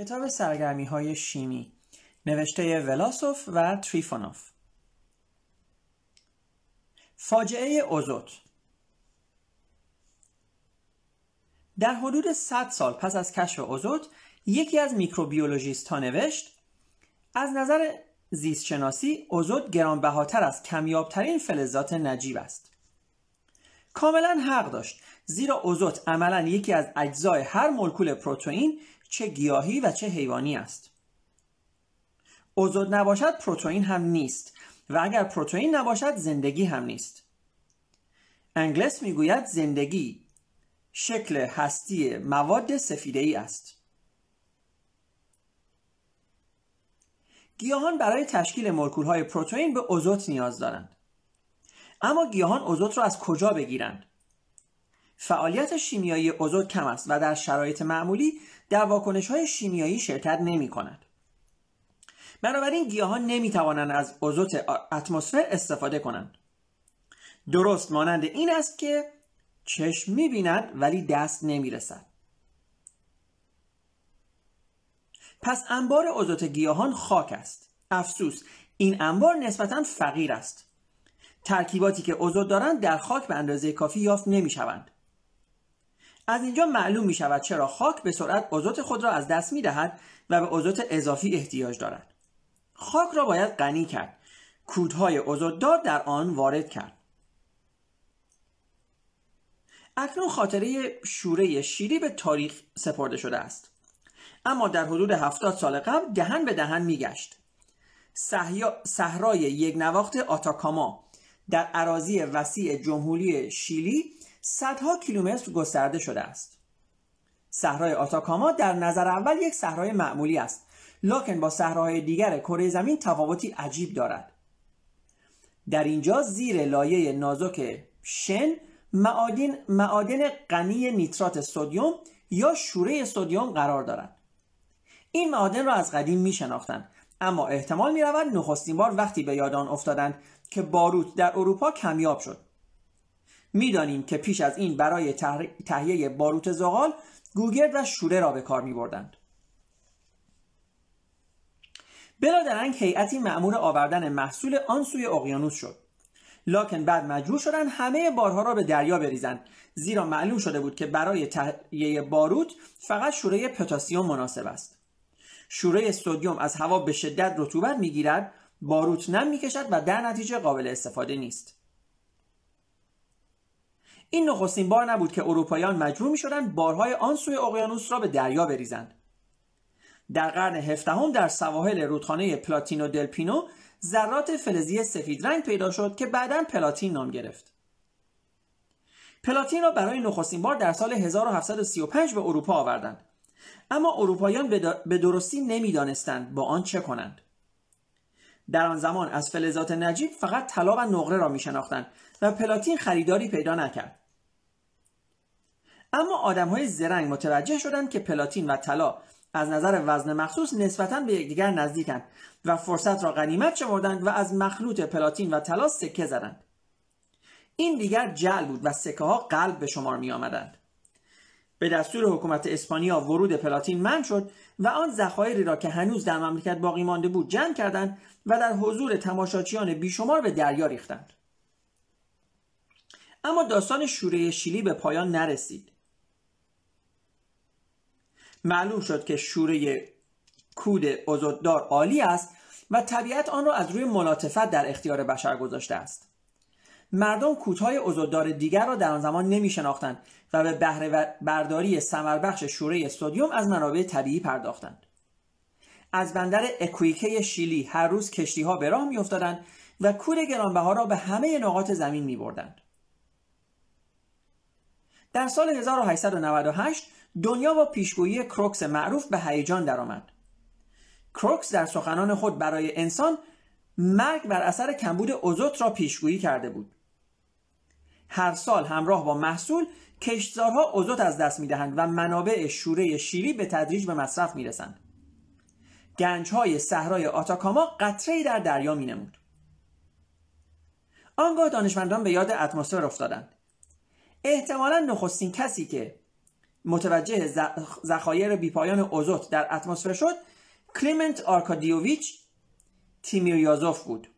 کتاب سرگرمی های شیمی نوشته ولاسوف و تریفونوف. فاجعه اوزوت. در حدود 100 سال پس از کشف اوزوت یکی از میکروبیولوژیست ها نوشت از نظر زیستشناسی اوزوت گرانبهاتر از کمیابترین فلزات نجیب است. کاملا حق داشت زیرا اوزوت عملا یکی از اجزای هر مولکول پروتئین چه گیاهی و چه حیوانی است. اوزوت نباشد پروتئین هم نیست و اگر پروتئین نباشد زندگی هم نیست. انگلس می‌گوید زندگی شکل هستی مواد سفیده ای است. گیاهان برای تشکیل مولکول های پروتئین به اوزوت نیاز دارند. اما گیاهان اوزوت را از کجا بگیرند؟ فعالیت شیمیایی اوزوت کم است و در شرایط معمولی در واکنش های شیمیایی شرکت نمی کند. بنابراین گیاهان نمی توانند از اوزوت اتمسفر استفاده کنند. درست مانند این است که چشم می بیند ولی دست نمی رسد. پس انبار اوزوت گیاهان خاک است. افسوس این انبار نسبتا فقیر است. ترکیباتی که اوزوت دارند در خاک به اندازه کافی یافت نمی شوند. از اینجا معلوم می شود چرا خاک به سرعت اوزوت خود را از دست می دهد و به اوزوت اضافی احتیاج دارد. خاک را باید غنی کرد. کودهای اوزوتدار در آن وارد کرد. اکنون خاطره شوره شیری به تاریخ سپرده شده است. اما در حدود هفتاد سال قبل دهن به دهن میگشت. صحرای یک نواخت آتاکاما در عراضی وسیع جمهوری شیلی صدها کیلومتر گسترده شده است. صحرای آتاکاما در نظر اول یک صحرای معمولی است لکن با صحراهای دیگر کره زمین تفاوتی عجیب دارد. در اینجا زیر لایه نازک شن معادن, معادن غنی نیترات سودیوم یا شوره سودیوم قرار دارد. این معادن را از قدیم می شناختند اما احتمال می رود نخستین بار وقتی به یادان افتادند که باروت در اروپا کمیاب شد می‌دانیم که پیش از این برای تهیه باروت زغال گوگرد و شوره را به کار می بردند. بلادرنگ هیئتی معمور آوردن محصول آن سوی اقیانوس شد. لاکن بعد مجبور شدن همه بارها را به دریا بریزند زیرا معلوم شده بود که برای تهیه باروت فقط شوره پتاسیم مناسب است. شوره سودیوم از هوا به شدت رطوبت می‌گیرد باروت نم می‌کشد و در نتیجه قابل استفاده نیست. این نخستین بار نبود که اروپاییان مجبور می‌شدند بارهای آن سوی اقیانوس را به دریا بریزند. در قرن هفدهم در سواحل رودخانه پلاتینو دلپینو ذرات فلزی سفید رنگ پیدا شد که بعدا پلاتین نام گرفت. پلاتین را برای نخستین بار در سال 1735 به اروپا آوردند. اما اروپاییان به درستی نمی‌دانستند با آن چه کنند. در آن زمان از فلزات نجیب فقط طلا و نقره را میشناختند و پلاتین خریداری پیدا نکرد. اما آدم های زرنگ متوجه شدند که پلاتین و طلا از نظر وزن مخصوص نسبتا به یکدیگر نزدیکند و فرصت را غنیمت شمردند و از مخلوط پلاتین و طلا سکه زدند. این دیگر جل بود و سکه ها قلب به شمار می آمدند. به دستور حکومت اسپانیا ورود پلاتین من شد و آن ذخایری را که هنوز در مملکت باقی مانده بود جمع کردند و در حضور تماشاچیان بیشمار به دریا ریختند. اما داستان شوره شیلی به پایان نرسید. معلوم شد که شوره کود ازوددار عالی است و طبیعت آن را از روی ملاطفت در اختیار بشر گذاشته است مردم کودهای ازوددار دیگر را در آن زمان نمی شناختند و به بهره برداری سمربخش شوره سودیوم از منابع طبیعی پرداختند از بندر اکویکه شیلی هر روز کشتی ها به راه می افتادند و کود گرانبها را به همه نقاط زمین می بردند. در سال 1898 دنیا با پیشگویی کروکس معروف به هیجان درآمد. کروکس در سخنان خود برای انسان مرگ بر اثر کمبود اوزوت را پیشگویی کرده بود. هر سال همراه با محصول کشتزارها اوزوت از دست می‌دهند و منابع شوره شیری به تدریج به مصرف می‌رسند. گنج های صحرای آتاکاما قطره در دریا می نمود. آنگاه دانشمندان به یاد اتمسفر افتادند. احتمالا نخستین کسی که متوجه ذخایر بی‌پایان ازوت در اتمسفر شد کلیمنت آرکادیوویچ تیمیریازوف بود.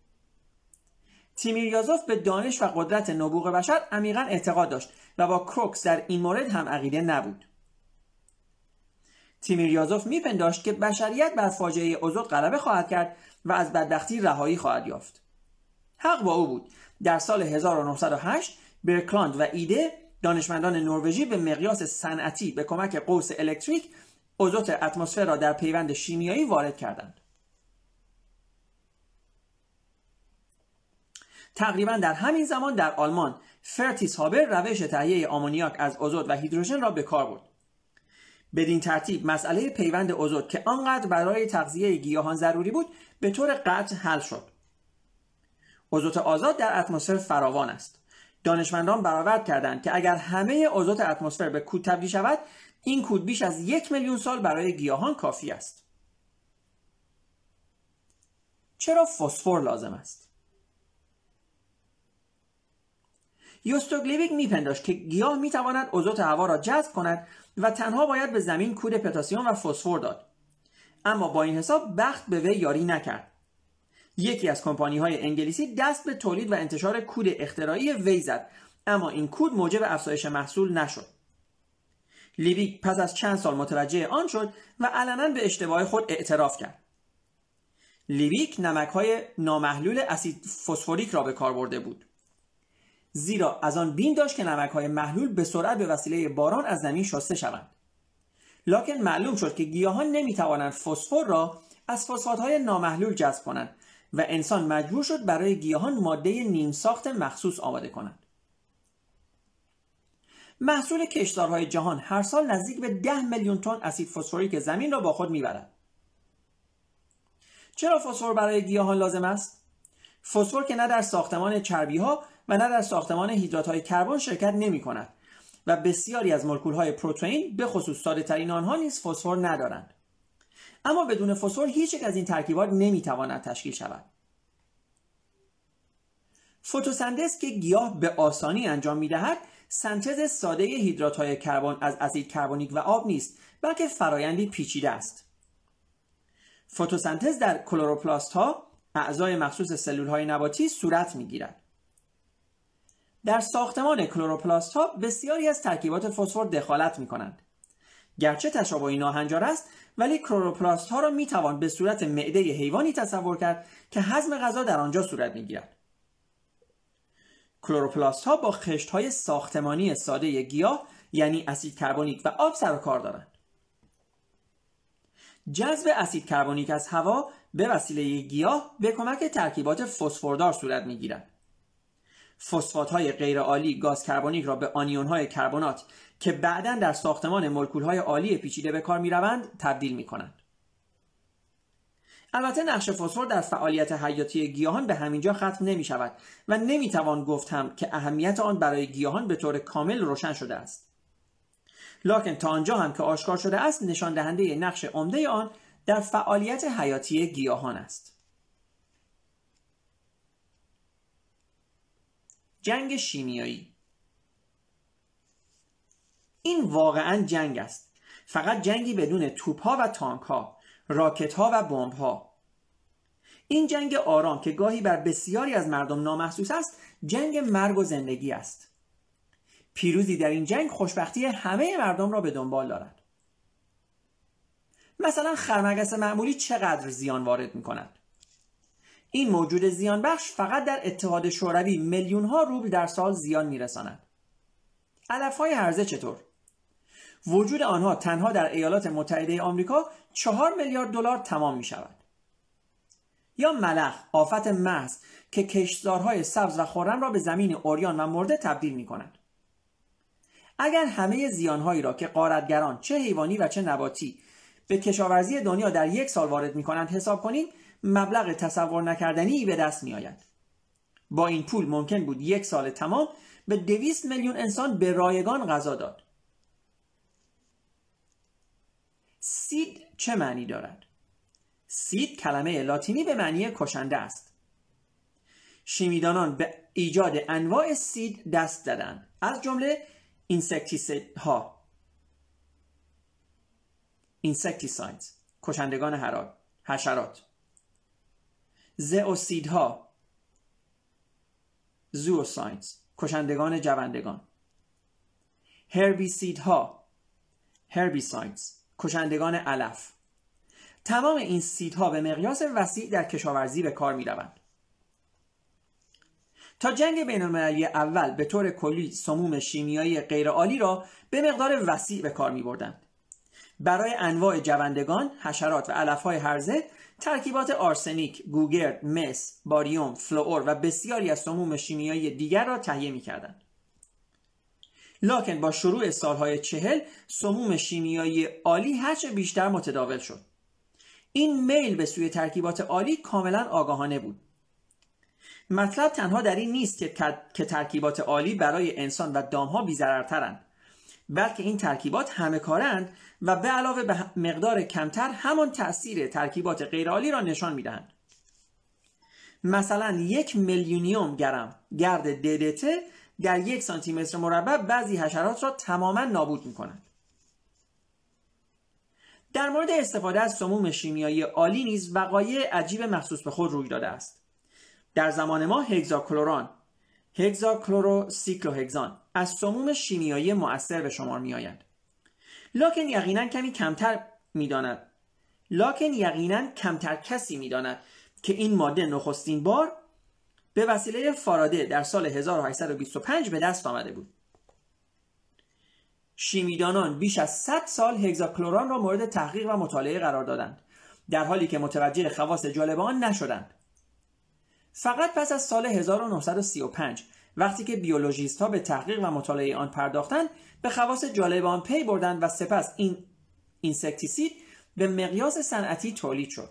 تیمیریازوف به دانش و قدرت نبوغ بشر عمیقا اعتقاد داشت و با کروکس در این مورد هم عقیده نبود. تیمیریازوف میپنداشت که بشریت بر فاجعه ازوت غلبه خواهد کرد و از بدبختی رهایی خواهد یافت. حق با او بود. در سال 1908 برکلاند و ایده دانشمندان نروژی به مقیاس صنعتی به کمک قوس الکتریک ازوت اتمسفر را در پیوند شیمیایی وارد کردند. تقریبا در همین زمان در آلمان فریتس هابر روش تهیه آمونیاک از ازوت و هیدروژن را به کار برد. بدین ترتیب مسئله پیوند ازوت که آنقدر برای تغذیه گیاهان ضروری بود به طور قطع حل شد. اوزوت آزاد در اتمسفر فراوان است. دانشمندان برآورد کردند که اگر همه اوزوت اتمسفر به کود تبدیل شود این کود بیش از یک میلیون سال برای گیاهان کافی است. چرا فسفر لازم است؟ یوستوگلیویک میپنداشت که گیاه می‌تواند اوزوت هوا را جذب کند و تنها باید به زمین کود پتاسیم و فسفر داد. اما با این حساب بخت به وی یاری نکرد. یکی از کمپانی های انگلیسی دست به تولید و انتشار کود اختراعی وی زد اما این کود موجب افزایش محصول نشد. لیویک پس از چند سال متوجه آن شد و علنا به اشتباه خود اعتراف کرد. لیویک نمک های نامحلول اسید فسفوریک را به کار برده بود. زیرا از آن بین داشت که نمک های محلول به سرعت به وسیله باران از زمین شسته شوند. لکن معلوم شد که گیاهان نمی‌توانند فسفر را از فسفات های نامحلول جذب کنند و انسان مجبور شد برای گیاهان ماده نیم ساخت مخصوص آماده کنند. محصول کشتارهای جهان هر سال نزدیک به 10 میلیون تن اسید فسفوریک زمین را با خود می‌برد. چرا فسفر برای گیاهان لازم است؟ فسفر که نه در ساختمان چربی ها و نه در ساختمان هیدرات های کربن شرکت نمی کند و بسیاری از مولکول های پروتئین به خصوص ساده ترین آنها نیز فسفر ندارند. اما بدون فسفر هیچ یک از این ترکیبات نمی‌تواند تشکیل شود فتوسنتز که گیاه به آسانی انجام می‌دهد سنتز ساده هیدرات های کربن از اسید کربونیک و آب نیست بلکه فرایندی پیچیده است فتوسنتز در کلوروپلاست ها اعضای مخصوص سلول های نباتی صورت می گیرد. در ساختمان کلوروپلاست ها بسیاری از ترکیبات فسفر دخالت می کنند. گرچه تشابهی ناهنجار است ولی کلوروپلاست ها را می توان به صورت معده حیوانی تصور کرد که هضم غذا در آنجا صورت می گیرد. کلوروپلاست ها با خشت های ساختمانی ساده گیاه یعنی اسید کربونیک و آب سر کار دارند. جذب اسید کربونیک از هوا به وسیله گیاه به کمک ترکیبات فسفردار صورت می گیرد. فسفات های غیرعالی گاز کربونیک را به آنیون های کربنات که بعدا در ساختمان مولکول های عالی پیچیده به کار می روند تبدیل می کنند. البته نقش فسفر در فعالیت حیاتی گیاهان به همینجا ختم نمی شود و نمی توان گفت هم که اهمیت آن برای گیاهان به طور کامل روشن شده است. لکن تا آنجا هم که آشکار شده است نشان دهنده نقش عمده آن در فعالیت حیاتی گیاهان است. جنگ شیمیایی. این واقعا جنگ است. فقط جنگی بدون توپ ها و تانک ها راکت ها و بمب ها این جنگ آرام که گاهی بر بسیاری از مردم نامحسوس است جنگ مرگ و زندگی است. پیروزی در این جنگ خوشبختی همه مردم را به دنبال دارد. مثلا خرمگس معمولی چقدر زیان وارد می کند این موجود زیان بخش فقط در اتحاد شوروی میلیون ها روبل در سال زیان میرساند. علف های هرزه چطور؟ وجود آنها تنها در ایالات متحده آمریکا چهار میلیارد دلار تمام می شود یا ملخ آفت محض که کشتزارهای سبز و خورم را به زمین اوریان و مرده تبدیل می کند اگر همه زیانهایی را که قارتگران چه حیوانی و چه نباتی به کشاورزی دنیا در یک سال وارد می کنند حساب کنیم مبلغ تصور نکردنی به دست می آید. با این پول ممکن بود یک سال تمام به دویست میلیون انسان به رایگان غذا داد. سید چه معنی دارد؟ سید کلمه لاتینی به معنی کشنده است. شیمیدانان به ایجاد انواع سید دست زدند از جمله اینسکتیسید ها insecticides کشندگان حشرات زئوسیدها زوساینز کشندگان جوندگان هربیسیدها هربیسایدز کشندگان علف تمام این سیدها به مقیاس وسیع در کشاورزی به کار می روند. تا جنگ بین المللی اول به طور کلی سموم شیمیایی غیرآلی را به مقدار وسیع به کار می بردند. برای انواع جوندگان، حشرات و علفهای هرزه ترکیبات آرسنیک، گوگرد، مس، باریوم، فلور و بسیاری از سموم شیمیایی دیگر را تهیه می کردند. لکن با شروع سالهای چهل سموم شیمیایی آلی هرچه بیشتر متداول شد. این میل به سوی ترکیبات آلی کاملا آگاهانه بود. مطلب تنها در این نیست که ترکیبات آلی برای انسان و دامها بی‌ضررترند بلکه این ترکیبات همه کارند و به علاوه به مقدار کمتر همان تاثیر ترکیبات غیرآلی را نشان می‌دهند مثلا یک میلیونیم گرم گرد DDT در یک سانتی متر مربع بعضی حشرات را تماما نابود می کنند. در مورد استفاده از سموم شیمیایی آلی نیز وقایع عجیب مخصوص به خود روی داده است. در زمان ما هگزاکلوران هگزاکلوروسیکلوهگزان از سموم شیمیایی مؤثر به شمار می آید. لاکن یقینا کمی کمتر می‌داند. لاکن یقینا کمتر کسی می‌داند که این ماده نخستین بار به وسیله فاراده در سال 1825 به دست آمده بود. شیمیدانان بیش از 100 سال هگزاکلوران را مورد تحقیق و مطالعه قرار دادند در حالی که متوجه خواص جالب آن نشدند. فقط پس از سال 1935 وقتی که بیولوژیست ها به تحقیق و مطالعه آن پرداختند به خواص جالب آن پی بردند و سپس این انسکتیسید به مقیاس صنعتی تولید شد.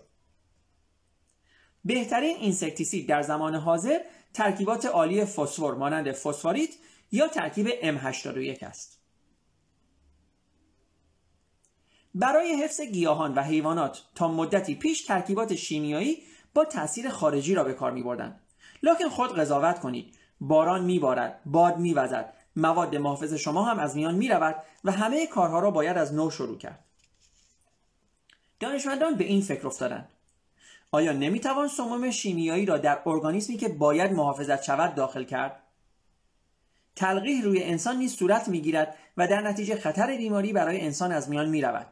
بهترین انسکتیسید در زمان حاضر ترکیبات آلی فسفر مانند فسفوریت یا ترکیب M81 است. برای حفظ گیاهان و حیوانات تا مدتی پیش ترکیبات شیمیایی با تاثیر خارجی را به کار می بردن. لکن خود قضاوت کنید. باران میبارد باد میوزد. مواد محافظ شما هم از میان می‌رود و همه کارها را باید از نو شروع کرد. دانشمندان به این فکر افتادند. آیا نمی‌توان سموم شیمیایی را در ارگانیسمی که باید محافظت شود داخل کرد؟ تلقیح روی انسان نیز صورت می‌گیرد و در نتیجه خطر بیماری برای انسان از میان می‌رود.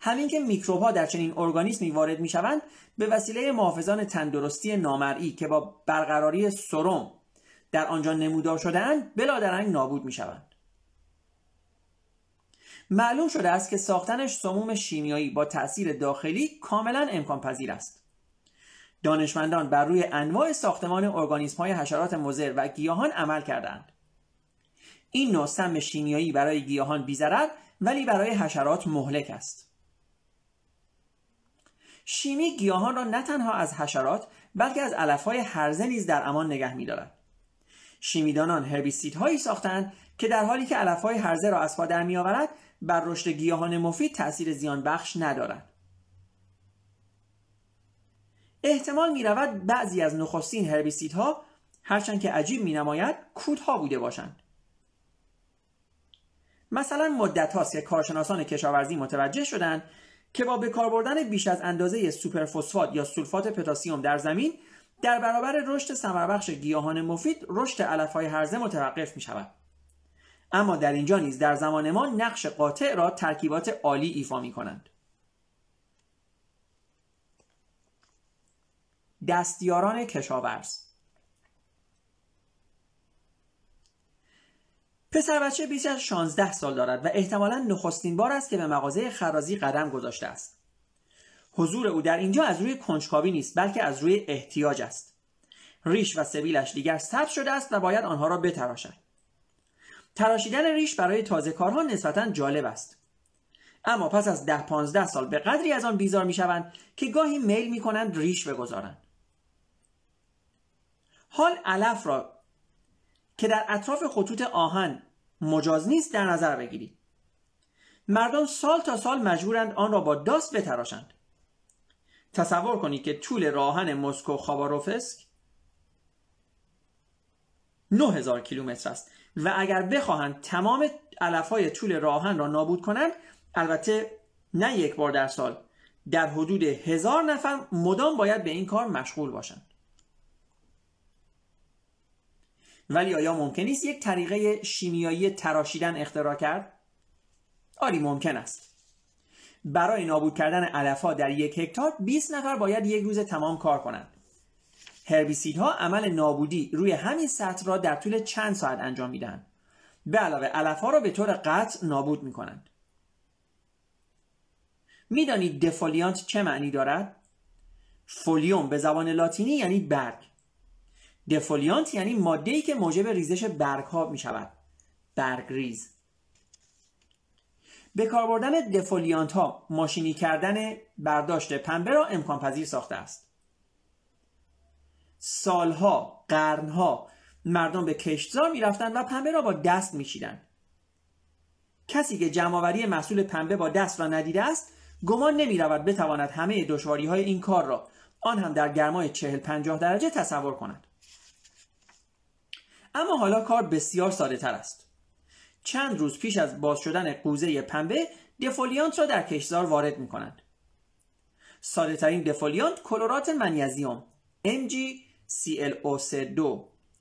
همین که میکروب ها در چنین ارگانیسمی وارد می‌شوند به وسیله محافظان تندرستی نامرئی که با برقراری سرم در آنجا نمودار شدهاند بلادرنگ نابود می شوند. معلوم شده است که ساختنش سموم شیمیایی با تاثیر داخلی کاملا امکان پذیر است. دانشمندان بر روی انواع ساختمان ارگانیسم های حشرات مضر و گیاهان عمل کردند. این نوع سم شیمیایی برای گیاهان بیزرد ولی برای حشرات مهلک است. شیمی گیاهان را نه تنها از حشرات بلکه از علفهای هرزه نیز در امان نگه می‌دارد. شیمیدانان هربیسیدهایی ساختند که در حالی که علفهای هرزه را از پا در میآورد بر رشد گیاهان مفید تاثیر زیان بخش ندارد احتمال می رود بعضی از نخستین هربیسیدها هرچند که عجیب می نماید کودها بوده باشند مثلا مدت هاست که کارشناسان کشاورزی متوجه شدند که با به کار بردن بیش از اندازه سوپرفسفات یا سولفات پتاسیم در زمین در برابر رشد ثمربخش گیاهان مفید رشد علفهای هرزه متوقف می شود اما در اینجا نیز در زمان ما نقش قاطع را ترکیبات عالی ایفا می کنند دستیاران کشاورز پسر بچه بیش از 16 سال دارد و احتمالا نخستین بار است که به مغازه خرازی قدم گذاشته است. حضور او در اینجا از روی کنجکاوی نیست بلکه از روی احتیاج است. ریش و سبیلش دیگر سبز شده است و باید آنها را بتراشد. تراشیدن ریش برای تازه کارها نسبتا جالب است. اما پس از ده پانزده سال به قدری از آن بیزار می شوند که گاهی میل می کنند ریش بگذارند. حال علف را که در اطراف خطوط آهن مجاز نیست در نظر بگیرید. مردم سال تا سال مجبورند آن را با داست بتراشند. تصور کنید که طول راهن مسکو خاباروفسک 9000 کیلومتر است و اگر بخواهند تمام علف های طول راهن را نابود کنند البته نه یک بار در سال در حدود هزار نفر مدام باید به این کار مشغول باشند. ولی آیا ممکن است یک طریقه شیمیایی تراشیدن اختراع کرد؟ آری ممکن است. برای نابود کردن علفها در یک هکتار 20 نفر باید یک روز تمام کار کنند. هربیسیدها عمل نابودی روی همین سطح را در طول چند ساعت انجام می‌دهند. به علاوه علفها را به طور قطع نابود می کنند می‌دانید دفولیانت چه معنی دارد؟ فولیوم به زبان لاتینی یعنی برگ. دفولیانت یعنی ماده ای که موجب ریزش برگ ها می شود برگ ریز به کار بردن دفولیانت ها ماشینی کردن برداشت پنبه را امکان پذیر ساخته است. سالها قرنها مردم به کشتزار می‌رفتند و پنبه را با دست میچیدند. کسی که جمعآوری محصول پنبه با دست را ندیده است گمان نمی رود بتواند همه دشواری های این کار را آن هم در گرمای چهل پنجاه درجه تصور کند. اما حالا کار بسیار ساده تر است. چند روز پیش از باز شدن قوزه پنبه دفولیانت را در کشزار وارد می کنند ساده ترین دفولیانت کلورات منیزیم MgClO2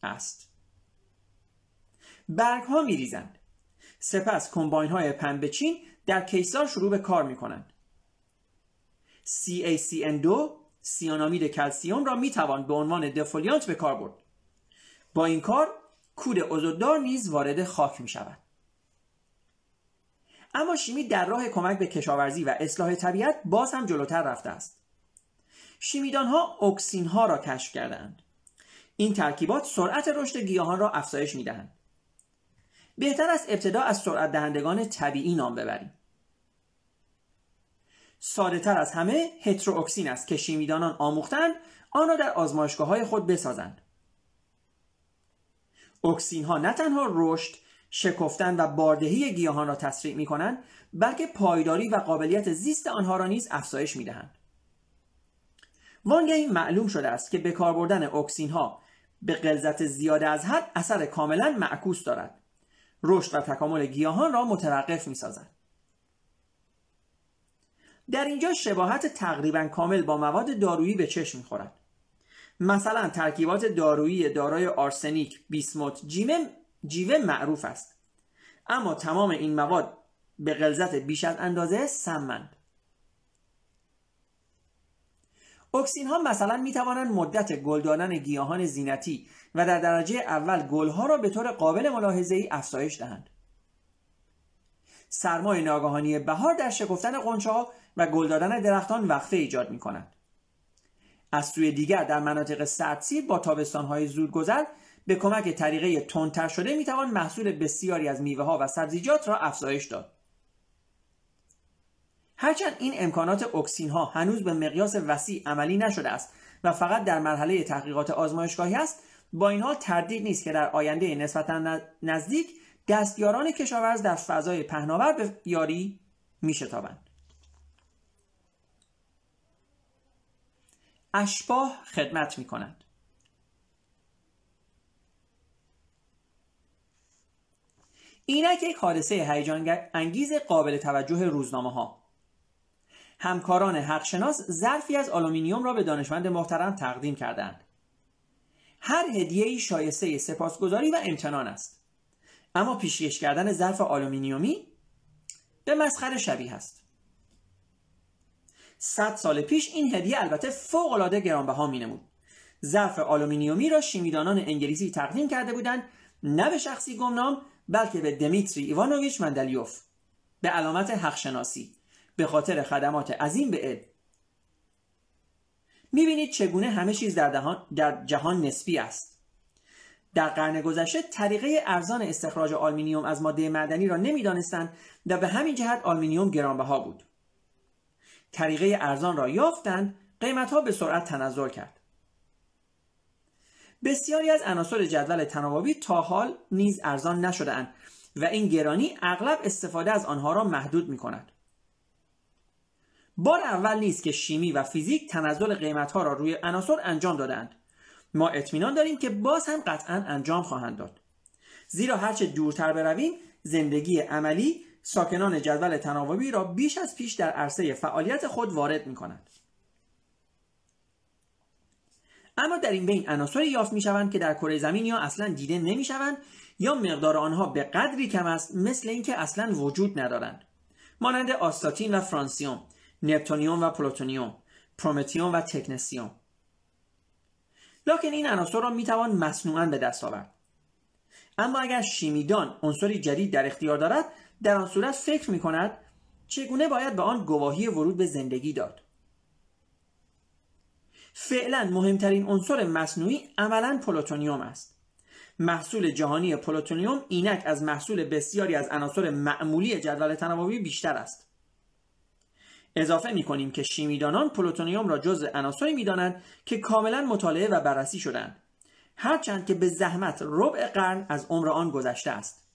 است برگ ها می ریزند سپس کمباین های پنبه چین در کشزار شروع به کار می کنند CaCN2 سیانامید کلسیوم را می توان به عنوان دفولیانت به کار برد. با این کار کود ازودار نیز وارد خاک می شود. اما شیمی در راه کمک به کشاورزی و اصلاح طبیعت باز هم جلوتر رفته است. شیمیدان ها اکسین ها را کشف کردند این ترکیبات سرعت رشد گیاهان را افزایش می دهند بهتر است ابتدا از سرعت دهندگان طبیعی نام ببریم. ساده تر از همه هترواکسین است که شیمیدانان آموختند آن را در آزمایشگاه های خود بسازند. اکسین ها نه تنها رشد شکفتن و باردهی گیاهان را تسریع می کنند بلکه پایداری و قابلیت زیست آنها را نیز افزایش می دهند. وانگهی معلوم شده است که به کار بردن اکسین ها به غلظت زیاده از حد اثر کاملا معکوس دارد رشد و تکامل گیاهان را متوقف می سازد. در اینجا شباهت تقریبا کامل با مواد دارویی به چشم می‌خورد مثلا ترکیبات دارویی دارای آرسنیک بیسموت جیمه جیوه معروف است. اما تمام این مواد به غلظت بیش از اندازه سمند. اکسین ها مثلا می توانند مدت گل دادن گیاهان زینتی و در درجه اول گل ها را به طور قابل ملاحظه ای افزایش دهند. سرمای ناگهانی بهار در شکفتن قنچه ها و گل دادن درختان وقفه ایجاد می کند. از سوی دیگر در مناطق سردسیر با تابستان های زودگذر به کمک طریقه تندتر شده می توان محصول بسیاری از میوه ها و سبزیجات را افزایش داد. هرچند این امکانات اکسین ها هنوز به مقیاس وسیع عملی نشده است و فقط در مرحله تحقیقات آزمایشگاهی است با این حال تردید نیست که در آینده نسبتا نزدیک دستیاران کشاورز در فضای پهناور به یاری میشتابند اشباه خدمت می کنند. اینک یک حادثه هیجان انگیز قابل توجه روزنامه ها همکاران حقشناس ظرفی از آلومینیوم را به دانشمند محترم تقدیم کردند. هر هدیه شایسته سپاسگزاری و امتنان است. اما پیشکش کردن ظرف آلومینیومی به مسخره شبیه است. صد سال پیش این هدیه البته فوق العاده گرانبها مینمود. ظرف آلومینیومی را شیمیدانان انگلیسی تقدیم کرده بودند نه به شخصی گمنام بلکه به دمیتری ایوانوویچ مندلیوف. به علامت حقشناسی. به خاطر خدمات عظیم به علم. می‌بینید چگونه همه چیز در, در جهان نسبی است. در قرن گذشته طریقه ارزان استخراج آلومینیوم از ماده معدنی را نمی‌دانستند و به همین جهت آلومینیوم گرانبها بود. طریقه ارزان را یافتند قیمتها به سرعت تنزل کرد بسیاری از عناصر جدول تناوبی تا حال نیز ارزان نشدهاند و این گرانی اغلب استفاده از آنها را محدود می کند. بار اول نیست که شیمی و فیزیک تنزل قیمتها را روی عناصر انجام دادند. ما اطمینان داریم که باز هم قطعا انجام خواهند داد. زیرا هرچه دورتر برویم زندگی عملی ساکنان جدول تناوبی را بیش از پیش در عرصه فعالیت خود وارد می کند. اما در این بین عناصری یافت می شوند که در کره زمین یا اصلا دیده نمی شوند یا مقدار آنها به قدری کم است مثل اینکه اصلا وجود ندارند. مانند آستاتین و فرانسیوم نپتونیوم و پلوتونیوم پرومتیوم و تکنسیوم. لکن این عناصر را می‌توان مصنوعا به دست آورد. اما اگر شیمیدان عنصری جدید در اختیار دارد در آن صورت فکر می کند چگونه باید به آن گواهی ورود به زندگی داد. فعلا مهمترین عنصر مصنوعی عملا پلوتونیوم است. محصول جهانی پلوتونیوم اینک از محصول بسیاری از عناصر معمولی جدول تناوبی بیشتر است. اضافه می کنیم که شیمیدانان پلوتونیوم را جزء عناصری می‌دانند که کاملا مطالعه و بررسی شدند هرچند که به زحمت ربع قرن از عمر آن گذشته است.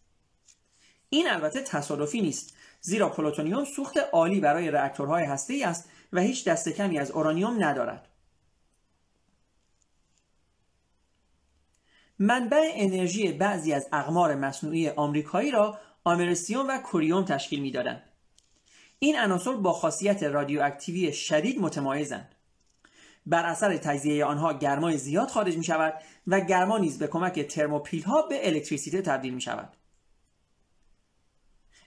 این البته تصادفی نیست. زیرا پلوتونیوم سوخت عالی برای راکتورهای هسته‌ای است و هیچ دست کمی از اورانیوم ندارد. منبع انرژی بعضی از اقمار مصنوعی آمریکایی را آمرسیوم و کوریوم تشکیل می‌دادند. این عناصر با خاصیت رادیواکتیوی شدید متمایزند. بر اثر تجزیه آنها گرمای زیاد خارج می شود و گرما نیز به کمک ترموپیل ها به الکتریسیته تبدیل می شود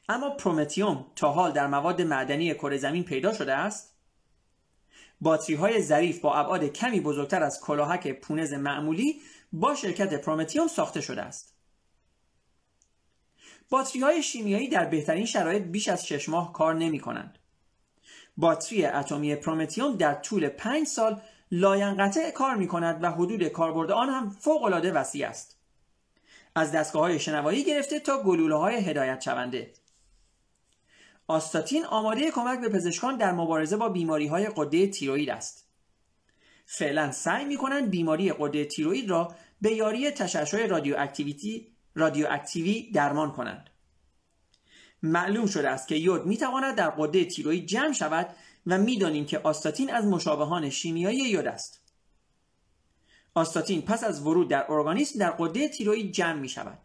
اما پرومتیوم تا حال در مواد معدنی کره زمین پیدا شده است باتری های ظریف با ابعاد کمی بزرگتر از کلاهک پونز معمولی با شرکت پرومتیوم ساخته شده است باتری های شیمیایی در بهترین شرایط بیش از 6 ماه کار نمی کنند. باتری اتمی پرومتیوم در طول 5 سال لاینقطع کار می کند و حدود کاربرد آن هم فوق العاده وسیع است. از دستگاه های شنوایی گرفته تا گلوله های هدایت شونده. آستاتین آماده کمک به پزشکان در مبارزه با بیماری های غده تیروئید است. فعلا سعی می کنند بیماری قده تیروید را به یاری تشعشع رادیواکتیویتی رادیواکتیوی درمان کنند. معلوم شده است که یود می تواند در قده تیروید جمع شود و می‌دانیم که آستاتین از مشابهان شیمیایی یود است. آستاتین پس از ورود در ارگانیسم در قده تیروید جمع می شود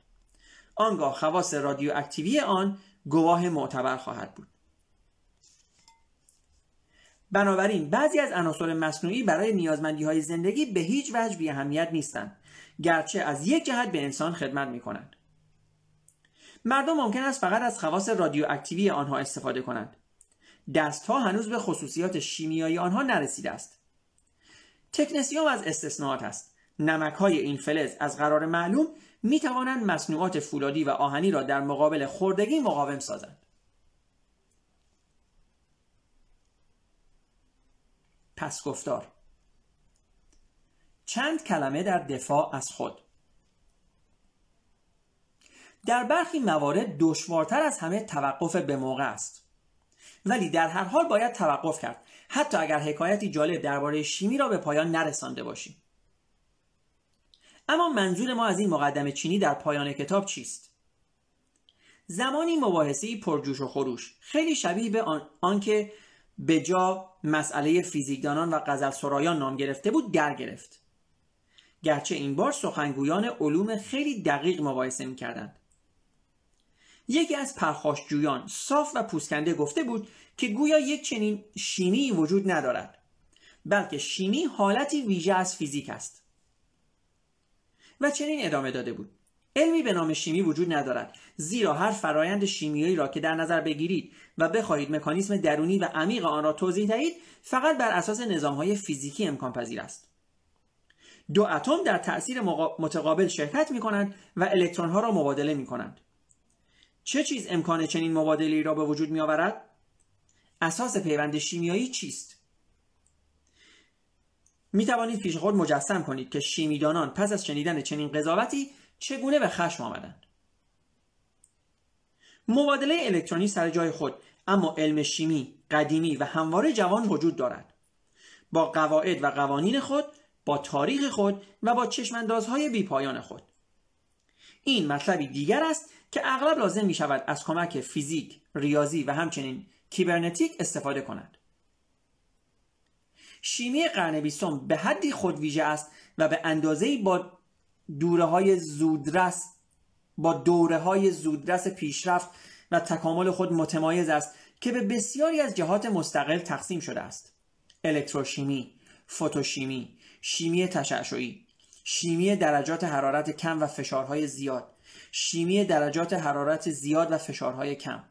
آنگاه خواص رادیواکتیوی آن گواه معتبر خواهد بود بنابراین بعضی از عناصر مصنوعی برای نیازمندی های زندگی به هیچ وجه بی اهمیت نیستند گرچه از یک جهت به انسان خدمت می کنند. مردم ممکن است فقط از خواص رادیواکتیوی آنها استفاده کنند. دستها هنوز به خصوصیات شیمیایی آنها نرسیده است. تکنسیوم از استثناءات است. نمک های این فلز از قرار معلوم می توانند مصنوعات فولادی و آهنی را در مقابل خوردگی مقاوم سازند. پس گفتار. چند کلمه در دفاع از خود. در برخی موارد دشوارتر از همه توقف به موقع است. ولی در هر حال باید توقف کرد. حتی اگر حکایتی جالب درباره شیمی را به پایان نرسانده باشیم. اما منظور ما از این مقدمه چینی در پایان کتاب چیست؟ زمانی مباحثه پرجوش و خروش. خیلی شبیه به آنکه به جا مسئله فیزیکدانان و غزل سرایان نام گرفته بود در گرفت. گرچه این بار سخنگویان علوم خیلی دقیق مقایسه می‌کردند. یکی از پرخاشجویان صاف و پوسکنده گفته بود که گویا یک چنین شیمی وجود ندارد بلکه شیمی حالتی ویژه از فیزیک است. و چنین ادامه داده بود علمی به نام شیمی وجود ندارد زیرا هر فرایند شیمیایی را که در نظر بگیرید و بخواهید مکانیسم درونی و عمیق آن را توضیح دهید فقط بر اساس نظامهای فیزیکی امکان پذیر است دو اتم در تأثیر متقابل شرکت می کنند و الکترون ها را مبادله می کنند. چه چیز امکان چنین مبادله را به وجود می آورد؟ اساس پیوند شیمیایی چیست؟ می توانید پیش خود مجسم کنید که شیمیدانان پس از شنیدن چنین قضاوتی چگونه به خشم آمدند. مبادله الکترونی سر جای خود اما علم شیمی قدیمی و همواره جوان وجود دارد. با قواعد و قوانین خود با تاریخ خود و با چشماندازهای بیپایان خود این مطلبی دیگر است که اغلب لازم می شود از کمک فیزیک، ریاضی و همچنین کیبرنتیک استفاده کند. شیمی قرن بیستم به حدی خودویژه است و به اندازه با دوره های زودرس با دوره های زودرس پیشرفت و تکامل خود متمایز است که به بسیاری از جهات مستقل تقسیم شده است. الکتروشیمی فوتوشیمی شیمی تشعشعی شیمی درجات حرارت کم و فشارهای زیاد شیمی درجات حرارت زیاد و فشارهای کم.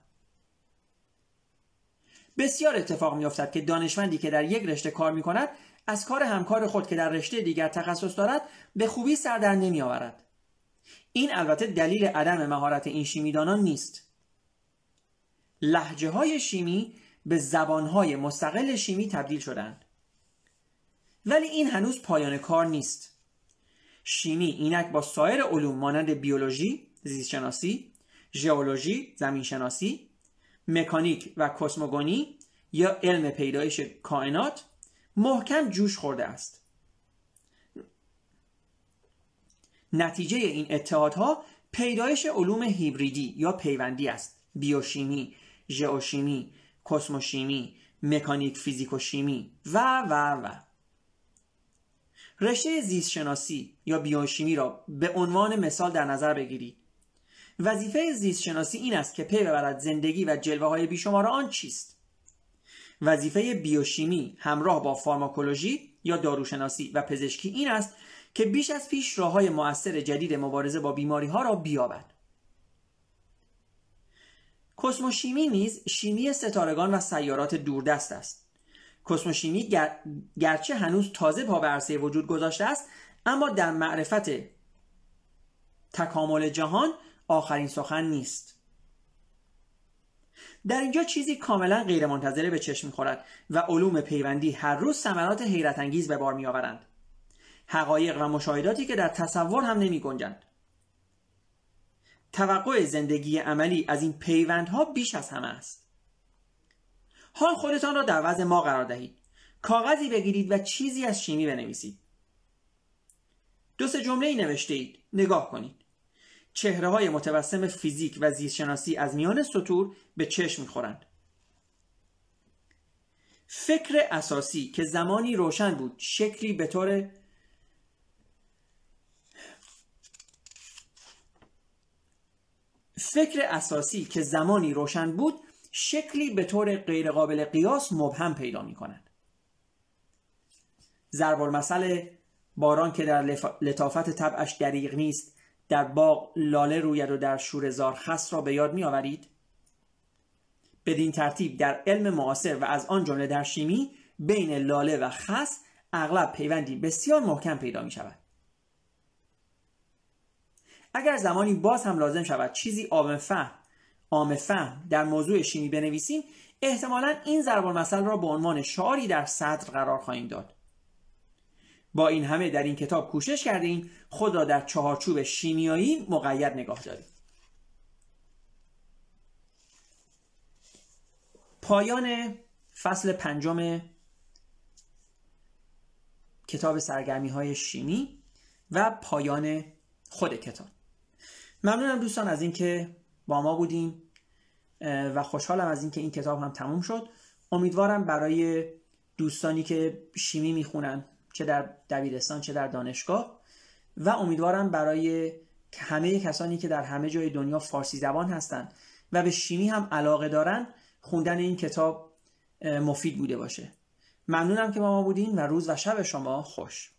بسیار اتفاق میافتد که دانشمندی که در یک رشته کار می کند از کار همکار خود که در رشته دیگر تخصص دارد به خوبی سر در نمی آورد. این البته دلیل عدم مهارت این شیمیدانان نیست. لحجه های شیمی به زبان های مستقل شیمی تبدیل شدند. ولی این هنوز پایان کار نیست. شیمی اینک با سایر علوم مانند بیولوژی، زیستشناسی، ژئولوژی، زمینشناسی، مکانیک و کسموگونی یا علم پیدایش کائنات محکم جوش خورده است. نتیجه این اتحادها پیدایش علوم هیبریدی یا پیوندی است. بیوشیمی، ژئوشیمی، کسموشیمی، مکانیک فیزیکوشیمی و و و. رشته زیست شناسی یا بیوشیمی را به عنوان مثال در نظر بگیرید. وظیفه زیست شناسی این است که پی ببرد زندگی و جلوه های بیشمار آن چیست؟ وظیفه بیوشیمی همراه با فارماکولوژی یا داروشناسی و پزشکی این است که بیش از پیش راه های مؤثر جدید مبارزه با بیماری ها را بیابد. کسموشیمی نیز شیمی ستارگان و سیارات دوردست است. کسموشیمی گر... گرچه هنوز تازه پا به وجود گذاشته است اما در معرفت تکامل جهان آخرین سخن نیست. در اینجا چیزی کاملا غیرمنتظره به چشم می‌خورد و علوم پیوندی هر روز ثمرات حیرت انگیز به بار میآورند. حقایق و مشاهداتی که در تصور هم نمی گنجند. توقع زندگی عملی از این پیوندها بیش از همه است. حال خودتان را در وضع ما قرار دهید. کاغذی بگیرید و چیزی از شیمی بنویسید. دو سه جمله ای نوشته اید. نگاه کنید. چهره های متوسم فیزیک و زیستشناسی از میان سطور به چشم می‌خورند. فکر اساسی که زمانی روشن بود شکلی به طور فکر اساسی که زمانی روشن بود شکلی به طور غیرقابل قیاس مبهم پیدا می کند ضرب المثل باران که در لطافت طبعش دریغ نیست در باغ لاله روید و در شورزار خس را به یاد می آورید؟ بدین ترتیب در علم معاصر و از آن جمله در شیمی بین لاله و خس اغلب پیوندی بسیار محکم پیدا می شود. اگر زمانی باز هم لازم شود چیزی عام فهم عام فهم در موضوع شیمی بنویسیم احتمالا این ضرب المثل را به عنوان شعاری در صدر قرار خواهیم داد با این همه در این کتاب کوشش کردیم خود را در چهارچوب شیمیایی مقید نگاه داریم. پایان فصل پنجم کتاب سرگرمی های شیمی و پایان خود کتاب. ممنونم دوستان از اینکه با ما بودیم و خوشحالم از اینکه این کتاب هم تموم شد. امیدوارم برای دوستانی که شیمی می‌خونن چه در دبیرستان چه در دانشگاه. و امیدوارم برای همه کسانی که در همه جای دنیا فارسی زبان هستند و به شیمی هم علاقه دارن خوندن این کتاب مفید بوده باشه. ممنونم که با ما بودین و روز و شب شما خوش.